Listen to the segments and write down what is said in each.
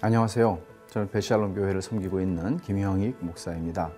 안녕하세요. 저는 베샬롬 교회를 섬기고 있는 김형익 목사입니다.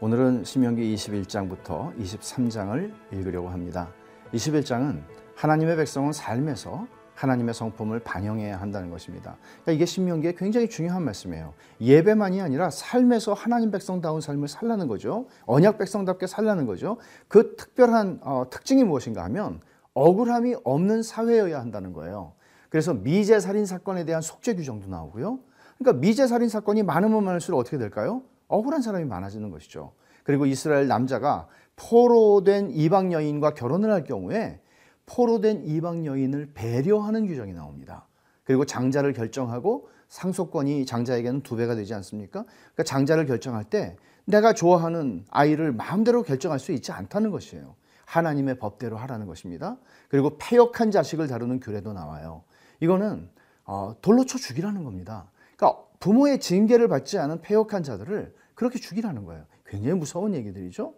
오늘은 신명기 21장부터 23장을 읽으려고 합니다. 21장은 하나님의 백성은 삶에서 하나님의 성품을 반영해야 한다는 것입니다. 그러니까 이게 신명기에 굉장히 중요한 말씀이에요. 예배만이 아니라 삶에서 하나님 백성다운 삶을 살라는 거죠. 언약 백성답게 살라는 거죠. 그 특별한 어, 특징이 무엇인가 하면 억울함이 없는 사회여야 한다는 거예요. 그래서 미제 살인 사건에 대한 속죄 규정도 나오고요. 그러니까 미제 살인 사건이 많으면 많을수록 어떻게 될까요? 억울한 사람이 많아지는 것이죠. 그리고 이스라엘 남자가 포로 된 이방 여인과 결혼을 할 경우에 포로 된 이방 여인을 배려하는 규정이 나옵니다. 그리고 장자를 결정하고 상속권이 장자에게는 두 배가 되지 않습니까? 그러니까 장자를 결정할 때 내가 좋아하는 아이를 마음대로 결정할 수 있지 않다는 것이에요. 하나님의 법대로 하라는 것입니다. 그리고 폐역한 자식을 다루는 규례도 나와요. 이거는 어, 돌로 쳐 죽이라는 겁니다. 그러니까 부모의 징계를 받지 않은 폐역한 자들을 그렇게 죽이라는 거예요. 굉장히 무서운 얘기들이죠.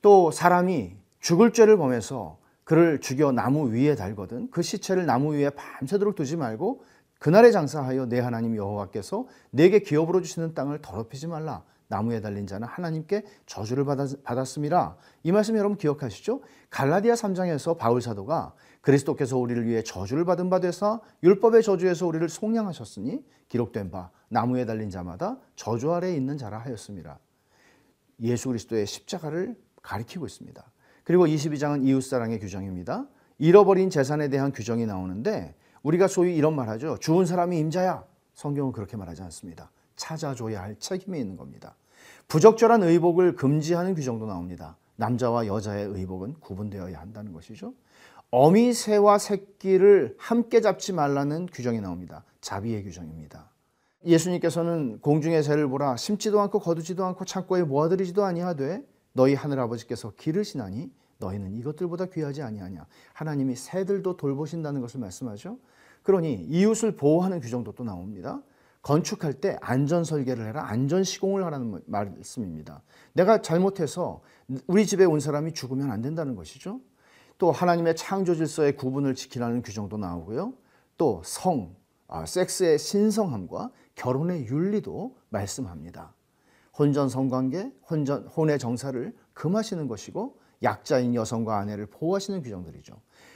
또 사람이 죽을 죄를 범해서 그를 죽여 나무 위에 달거든 그 시체를 나무 위에 밤새도록 두지 말고 그날에 장사하여 내 하나님 여호와께서 내게 기업으로 주시는 땅을 더럽히지 말라. 나무에 달린 자는 하나님께 저주를 받았, 습니다이 말씀 여러분 기억하시죠? 갈라디아 3장에서 바울 사도가 그리스도께서 우리를 위해 저주를 받은 바 되사 율법의 저주에서 우리를 속량하셨으니 기록된 바 나무에 달린 자마다 저주 아래에 있는 자라 하였습니다. 예수 그리스도의 십자가를 가리키고 있습니다. 그리고 22장은 이웃사랑의 규정입니다. 잃어버린 재산에 대한 규정이 나오는데 우리가 소위 이런 말 하죠. 죽은 사람이 임자야. 성경은 그렇게 말하지 않습니다. 찾아줘야 할 책임이 있는 겁니다. 부적절한 의복을 금지하는 규정도 나옵니다. 남자와 여자의 의복은 구분되어야 한다는 것이죠. 어미 새와 새끼를 함께 잡지 말라는 규정이 나옵니다. 자비의 규정입니다. 예수님께서는 공중의 새를 보라 심지도 않고 거두지도 않고 창고에 모아들이지도 아니하되 너희 하늘 아버지께서 기르시나니 너희는 이것들보다 귀하지 아니하냐. 하나님이 새들도 돌보신다는 것을 말씀하죠. 그러니 이웃을 보호하는 규정도 또 나옵니다. 건축할 때 안전 설계를 해라, 안전 시공을 하라는 말씀입니다. 내가 잘못해서 우리 집에 온 사람이 죽으면 안 된다는 것이죠. 또 하나님의 창조 질서의 구분을 지키라는 규정도 나오고요. 또 성, 아, 섹스의 신성함과 결혼의 윤리도 말씀합니다. 혼전 성관계, 혼전 혼의 정사를 금하시는 것이고 약자인 여성과 아내를 보호하시는 규정들이죠.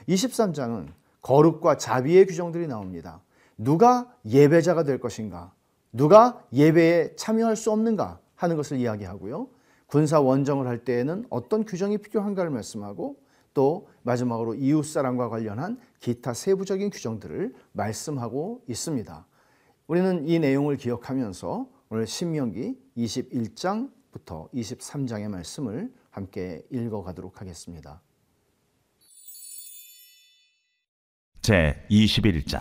23장은 거룩과 자비의 규정들이 나옵니다. 누가 예배자가 될 것인가? 누가 예배에 참여할 수 없는가? 하는 것을 이야기하고요. 군사 원정을 할 때에는 어떤 규정이 필요한가를 말씀하고 또 마지막으로 이웃 사랑과 관련한 기타 세부적인 규정들을 말씀하고 있습니다. 우리는 이 내용을 기억하면서 오늘 신명기 21장부터 23장의 말씀을 함께 읽어 가도록 하겠습니다. 제 21장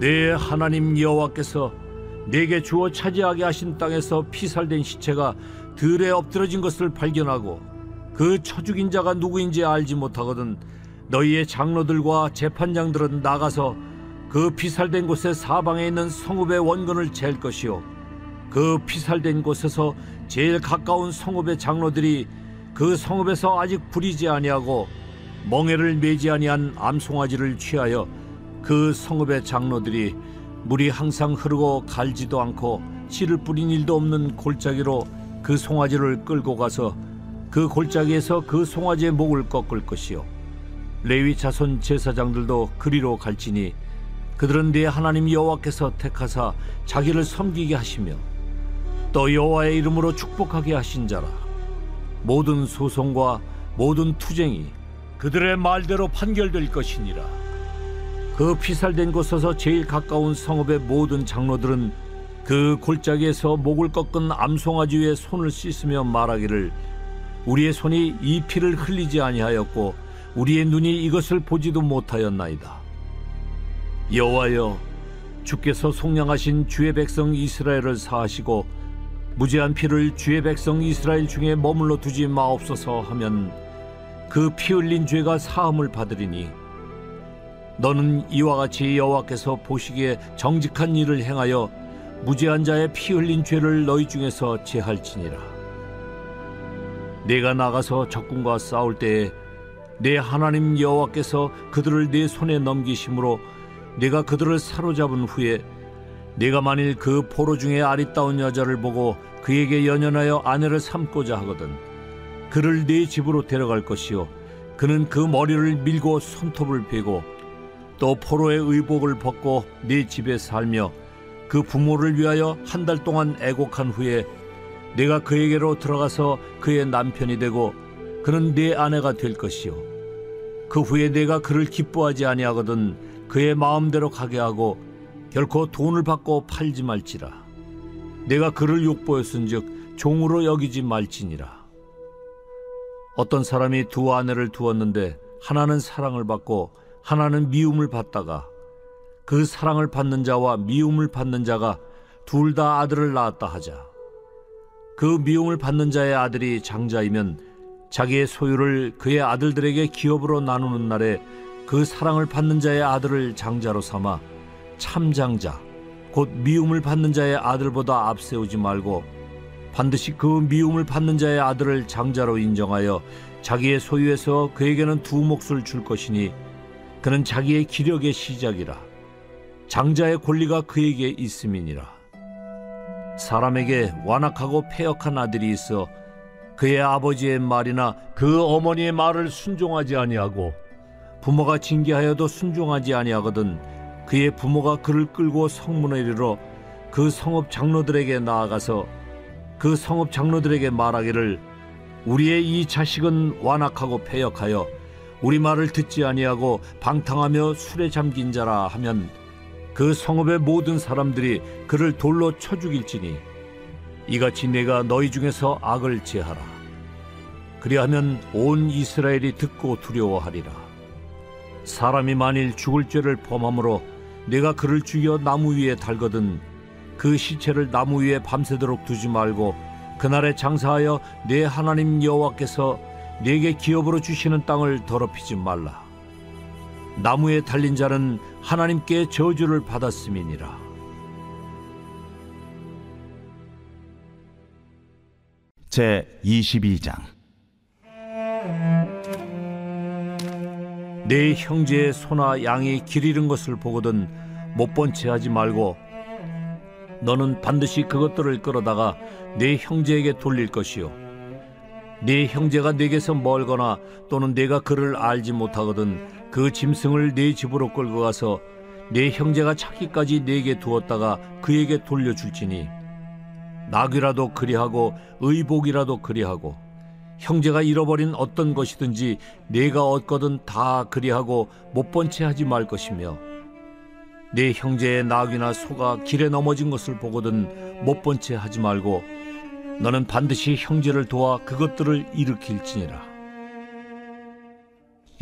내 하나님 여호와께서 내게 주어 차지하게 하신 땅에서 피살된 시체가 들에 엎드러진 것을 발견하고 그 처죽인 자가 누구인지 알지 못하거든 너희의 장로들과 재판장들은 나가서 그 피살된 곳의 사방에 있는 성읍의 원근을 잴 것이요. 그 피살된 곳에서 제일 가까운 성읍의 장로들이 그 성읍에서 아직 부리지 아니하고 멍에를 매지 아니한 암송아지를 취하여 그 성읍의 장로들이 물이 항상 흐르고 갈지도 않고 씨를 뿌린 일도 없는 골짜기로 그 송아지를 끌고 가서 그 골짜기에서 그 송아지의 목을 꺾을 것이요. 레위 자손 제사장들도 그리로 갈지니 그들은 네 하나님 여호와께서 택하사 자기를 섬기게 하시며 또 여호와의 이름으로 축복하게 하신 자라. 모든 소송과 모든 투쟁이 그들의 말대로 판결될 것이니라. 그 피살된 곳에서 제일 가까운 성읍의 모든 장로들은 그 골짜기에서 목을 꺾은 암송아지 위에 손을 씻으며 말하기를 우리의 손이 이 피를 흘리지 아니하였고 우리의 눈이 이것을 보지도 못하였나이다. 여호와여 주께서 속량하신 주의 백성 이스라엘을 사하시고 무죄한 피를 주의 백성 이스라엘 중에 머물러 두지 마옵소서 하면 그 피 흘린 죄가 사함을 받으리니 너는 이와 같이 여호와께서 보시기에 정직한 일을 행하여 무죄한 자의 피 흘린 죄를 너희 중에서 제할지니라. 내가 나가서 적군과 싸울 때에 내 하나님 여호와께서 그들을 내 손에 넘기심으로 내가 그들을 사로잡은 후에 내가 만일 그 포로 중에 아리따운 여자를 보고 그에게 연연하여 아내를 삼고자 하거든 그를 내 집으로 데려갈 것이요 그는 그 머리를 밀고 손톱을 베고 또 포로의 의복을 벗고 내 집에 살며 그 부모를 위하여 한 달 동안 애곡한 후에 내가 그에게로 들어가서 그의 남편이 되고 그는 내 아내가 될 것이요. 그 후에 내가 그를 기뻐하지 아니하거든 그의 마음대로 가게 하고 결코 돈을 받고 팔지 말지라. 내가 그를 욕보였은즉 종으로 여기지 말지니라. 어떤 사람이 두 아내를 두었는데 하나는 사랑을 받고 하나는 미움을 받다가 그 사랑을 받는 자와 미움을 받는 자가 둘 다 아들을 낳았다 하자. 그 미움을 받는 자의 아들이 장자이면 자기의 소유를 그의 아들들에게 기업으로 나누는 날에 그 사랑을 받는 자의 아들을 장자로 삼아 참장자 곧 미움을 받는 자의 아들보다 앞세우지 말고 반드시 그 미움을 받는 자의 아들을 장자로 인정하여 자기의 소유에서 그에게는 두 몫을 줄 것이니 그는 자기의 기력의 시작이라 장자의 권리가 그에게 있음이니라. 사람에게 완악하고 패역한 아들이 있어 그의 아버지의 말이나 그 어머니의 말을 순종하지 아니하고 부모가 징계하여도 순종하지 아니하거든 그의 부모가 그를 끌고 성문에 이르러 그 성읍 장로들에게 나아가서 그 성읍 장로들에게 말하기를 우리의 이 자식은 완악하고 패역하여 우리 말을 듣지 아니하고 방탕하며 술에 잠긴 자라 하면 그 성읍의 모든 사람들이 그를 돌로 쳐 죽일지니 이같이 내가 너희 중에서 악을 제하라. 그리하면 온 이스라엘이 듣고 두려워하리라. 사람이 만일 죽을 죄를 범함으로 내가 그를 죽여 나무 위에 달거든 그 시체를 나무 위에 밤새도록 두지 말고 그날에 장사하여 내 하나님 여호와께서 내게 기업으로 주시는 땅을 더럽히지 말라 나무에 달린 자는 하나님께 저주를 받았음이니라. 제 22장. 내 형제의 소나 양이 길 잃은 것을 보거든 못 본 채 하지 말고 너는 반드시 그것들을 끌어다가 내 형제에게 돌릴 것이요 네 형제가 내게서 멀거나 또는 내가 그를 알지 못하거든 그 짐승을 네 집으로 끌고 가서 내 형제가 찾기까지 내게 두었다가 그에게 돌려줄지니 낙이라도 그리하고 의복이라도 그리하고 형제가 잃어버린 어떤 것이든지 내가 얻거든 다 그리하고 못 본 채 하지 말 것이며 내 형제의 낙이나 소가 길에 넘어진 것을 보거든 못 본 채 하지 말고 너는 반드시 형제를 도와 그것들을 일으킬지니라.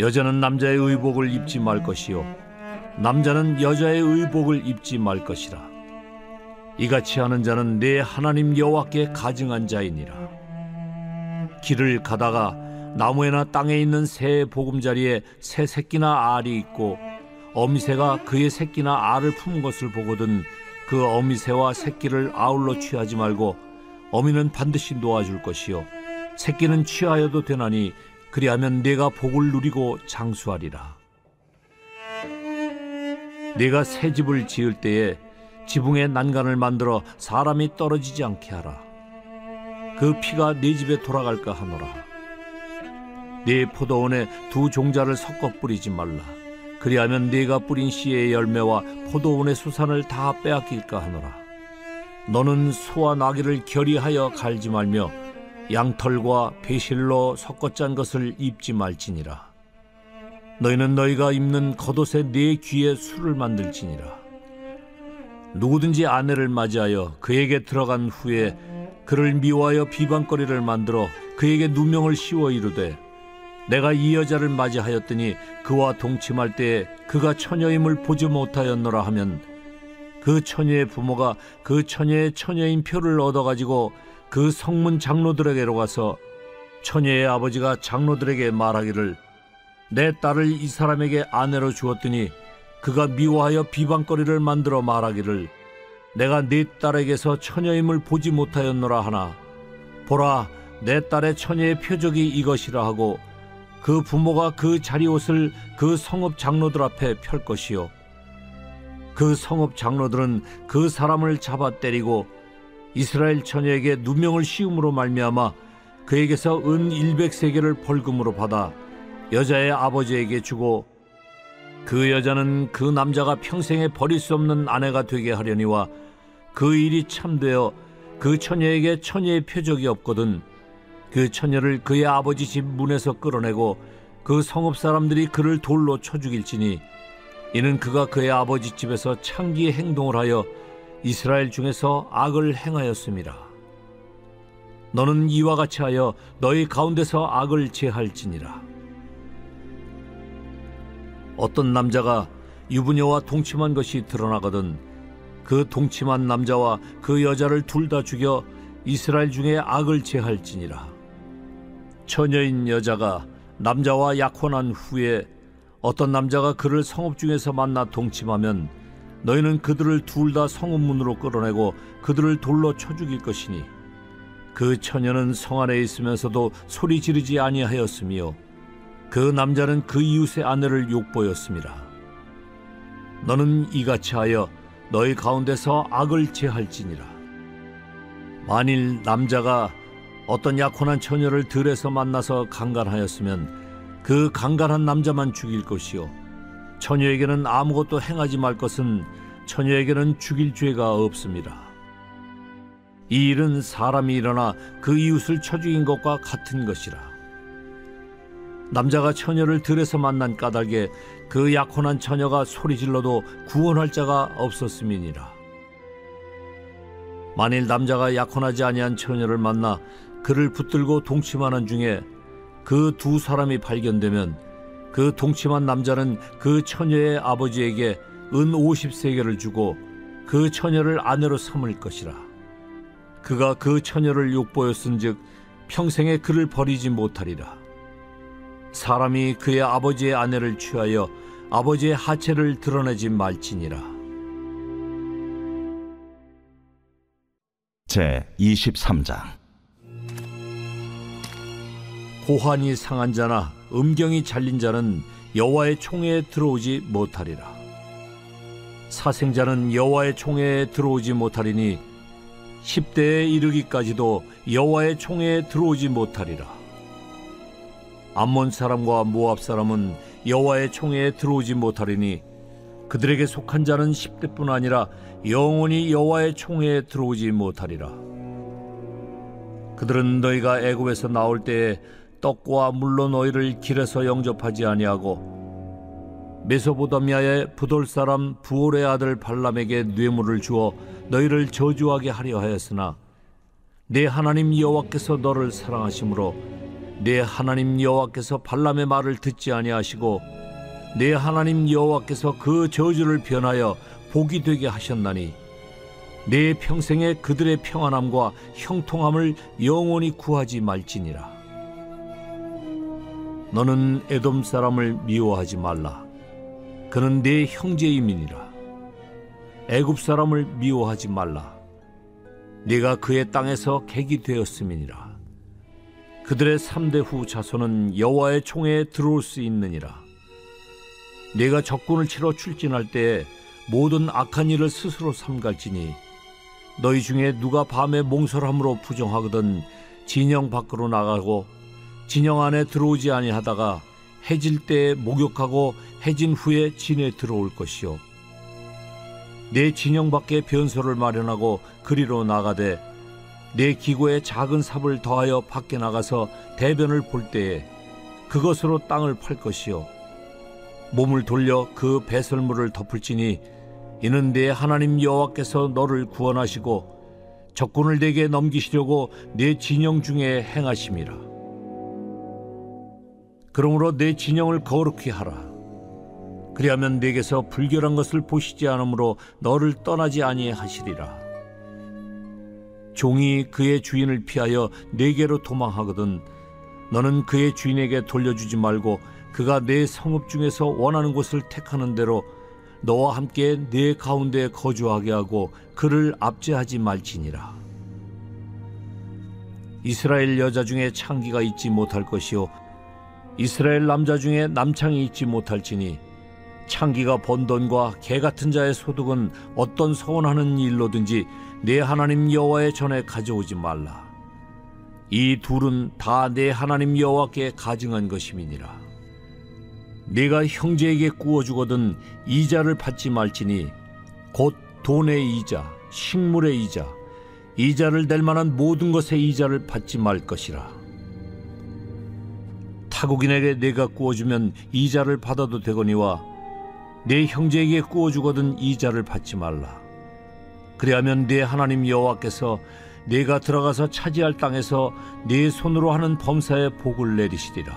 여자는 남자의 의복을 입지 말 것이요 남자는 여자의 의복을 입지 말 것이라. 이같이 하는 자는 내 하나님 여호와께 가증한 자이니라. 길을 가다가 나무에나 땅에 있는 새 보금자리에 새 새끼나 알이 있고 어미새가 그의 새끼나 알을 품은 것을 보거든 그 어미새와 새끼를 아울러 취하지 말고 어미는 반드시 놓아줄 것이요. 새끼는 취하여도 되나니 그리하면 내가 복을 누리고 장수하리라. 내가 새 집을 지을 때에 지붕에 난간을 만들어 사람이 떨어지지 않게 하라. 그 피가 네 집에 돌아갈까 하노라. 네 포도원에 두 종자를 섞어 뿌리지 말라. 그리하면 네가 뿌린 씨의 열매와 포도원의 수산을 다 빼앗길까 하노라 너는 소와 나귀를 결의하여 갈지 말며 양털과 배실로 섞어 짠 것을 입지 말지니라. 너희는 너희가 입는 겉옷에 네 귀에 술을 만들지니라. 누구든지 아내를 맞이하여 그에게 들어간 후에 그를 미워하여 비방거리를 만들어 그에게 누명을 씌워 이르되 내가 이 여자를 맞이하였더니 그와 동침할 때에 그가 처녀임을 보지 못하였노라 하면 그 처녀의 부모가 그 처녀의 처녀인 표를 얻어가지고 그 성문 장로들에게로 가서 처녀의 아버지가 장로들에게 말하기를 내 딸을 이 사람에게 아내로 주었더니 그가 미워하여 비방거리를 만들어 말하기를 내가 네 딸에게서 처녀임을 보지 못하였노라 하나. 보라 내 딸의 처녀의 표적이 이것이라 하고 그 부모가 그 자리 옷을 그 성읍 장로들 앞에 펼 것이요 그 성읍 장로들은 그 사람을 잡아 때리고 이스라엘 처녀에게 누명을 씌움으로 말미암아 그에게서 은 100세겔을 벌금으로 받아 여자의 아버지에게 주고 그 여자는 그 남자가 평생에 버릴 수 없는 아내가 되게 하려니와 그 일이 참되어 그 처녀에게 처녀의 표적이 없거든 그 처녀를 그의 아버지 집 문에서 끌어내고 그 성읍 사람들이 그를 돌로 쳐 죽일지니 이는 그가 그의 아버지 집에서 창기의 행동을 하여 이스라엘 중에서 악을 행하였습니다. 너는 이와 같이 하여 너희 가운데서 악을 제할지니라. 어떤 남자가 유부녀와 동침한 것이 드러나거든 그 동침한 남자와 그 여자를 둘 다 죽여 이스라엘 중에 악을 제할지니라. 처녀인 여자가 남자와 약혼한 후에 어떤 남자가 그를 성읍 중에서 만나 동침하면 너희는 그들을 둘 다 성읍 문으로 끌어내고 그들을 돌로 쳐 죽일 것이니 그 처녀는 성 안에 있으면서도 소리 지르지 아니하였으며 그 남자는 그 이웃의 아내를 욕보였습니다. 너는 이같이 하여 너희 가운데서 악을 제할지니라. 만일 남자가 어떤 약혼한 처녀를 들에서 만나서 강간하였으면 그 강간한 남자만 죽일 것이요 처녀에게는 아무것도 행하지 말 것은 처녀에게는 죽일 죄가 없습니다. 이 일은 사람이 일어나 그 이웃을 쳐 죽인 것과 같은 것이라. 남자가 처녀를 들에서 만난 까닭에 그 약혼한 처녀가 소리질러도 구원할 자가 없었음이니라. 만일 남자가 약혼하지 아니한 처녀를 만나 그를 붙들고 동침하는 중에 그 두 사람이 발견되면 그 동침한 남자는 그 처녀의 아버지에게 은 50세계를 주고 그 처녀를 아내로 삼을 것이라. 그가 그 처녀를 욕보였은즉 평생에 그를 버리지 못하리라. 사람이 그의 아버지의 아내를 취하여 아버지의 하체를 드러내지 말지니라. 제 23장 고환이 상한 자나 음경이 잘린 자는 여호와의 총회에 들어오지 못하리라. 사생자는 여호와의 총회에 들어오지 못하리니 10대에 이르기까지도 여호와의 총회에 들어오지 못하리라. 암몬 사람과 모압 사람은 여호와의 총회에 들어오지 못하리니 그들에게 속한 자는 10대뿐 아니라 영원히 여호와의 총회에 들어오지 못하리라. 그들은 너희가 애굽에서 나올 때에 떡과 물로 너희를 길에서 영접하지 아니하고 메소보다미아의 부돌 사람 부올의 아들 발람에게 뇌물을 주어 너희를 저주하게 하려 하였으나 내 하나님 여호와께서 너를 사랑하심으로 내 하나님 여호와께서 발람의 말을 듣지 아니하시고 내 하나님 여호와께서 그 저주를 변하여 복이 되게 하셨나니 내 평생에 그들의 평안함과 형통함을 영원히 구하지 말지니라. 너는 에돔 사람을 미워하지 말라. 그는 내 형제임이니라. 애굽 사람을 미워하지 말라. 네가 그의 땅에서 객이 되었음이니라. 그들의 삼대 후 자손은 여호와의 총에 들어올 수 있느니라. 네가 적군을 치러 출진할 때에 모든 악한 일을 스스로 삼갈지니 너희 중에 누가 밤에 몽설함으로 부정하거든 진영 밖으로 나가고 진영 안에 들어오지 아니하다가 해질 때에 목욕하고 해진 후에 진에 들어올 것이요. 내 진영 밖에 변소를 마련하고 그리로 나가되 내 기고에 작은 삽을 더하여 밖에 나가서 대변을 볼 때에 그것으로 땅을 팔 것이요. 몸을 돌려 그 배설물을 덮을지니 이는 내 하나님 여호와께서 너를 구원하시고 적군을 내게 넘기시려고 내 진영 중에 행하심이라 그러므로 내 진영을 거룩히 하라 그리하면 내게서 불결한 것을 보시지 않으므로 너를 떠나지 아니하시리라 종이 그의 주인을 피하여 내게로 도망하거든 너는 그의 주인에게 돌려주지 말고 그가 내 성읍 중에서 원하는 곳을 택하는 대로 너와 함께 내 가운데 거주하게 하고 그를 압제하지 말지니라. 이스라엘 여자 중에 창기가 있지 못할 것이요 이스라엘 남자 중에 남창이 있지 못할지니 창기가 번 돈과 개 같은 자의 소득은 어떤 서원하는 일로든지 내 하나님 여호와의 전에 가져오지 말라. 이 둘은 다 내 하나님 여호와께 가증한 것임이니라. 내가 형제에게 구워 주거든 이자를 받지 말지니 곧 돈의 이자, 식물의 이자, 이자를 낼 만한 모든 것의 이자를 받지 말 것이라. 타국인에게 내가 구워주면 이자를 받아도 되거니와 내 형제에게 구워주거든 이자를 받지 말라. 그리하면 내 하나님 여호와께서 내가 들어가서 차지할 땅에서 내 손으로 하는 범사에 복을 내리시리라.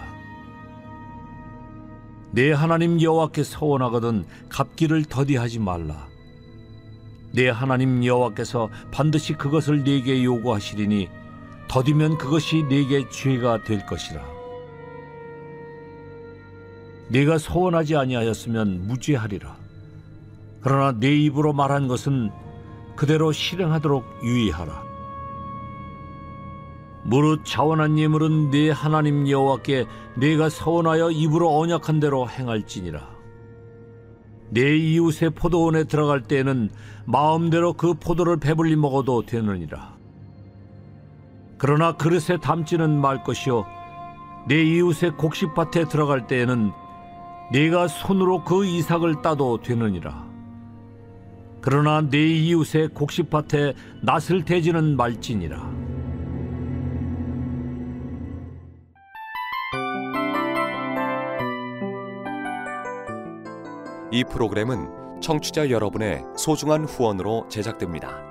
내 하나님 여호와께 서원하거든 갚기를 더디하지 말라. 내 하나님 여호와께서 반드시 그것을 네게 요구하시리니 더디면 그것이 네게 죄가 될 것이라. 네가 서원하지 아니하였으면 무죄하리라. 그러나 내 입으로 말한 것은 그대로 실행하도록 유의하라. 무릇 자원한 예물은 네 하나님 여호와께 네가 서원하여 입으로 언약한 대로 행할지니라. 내 이웃의 포도원에 들어갈 때에는 마음대로 그 포도를 배불리 먹어도 되느니라. 그러나 그릇에 담지는 말 것이요 내 이웃의 곡식밭에 들어갈 때에는 네가 손으로 그 이삭을 따도 되느니라. 그러나 내 이웃의 곡식밭에 낫을 대지는 말지니라. 이 프로그램은 청취자 여러분의 소중한 후원으로 제작됩니다.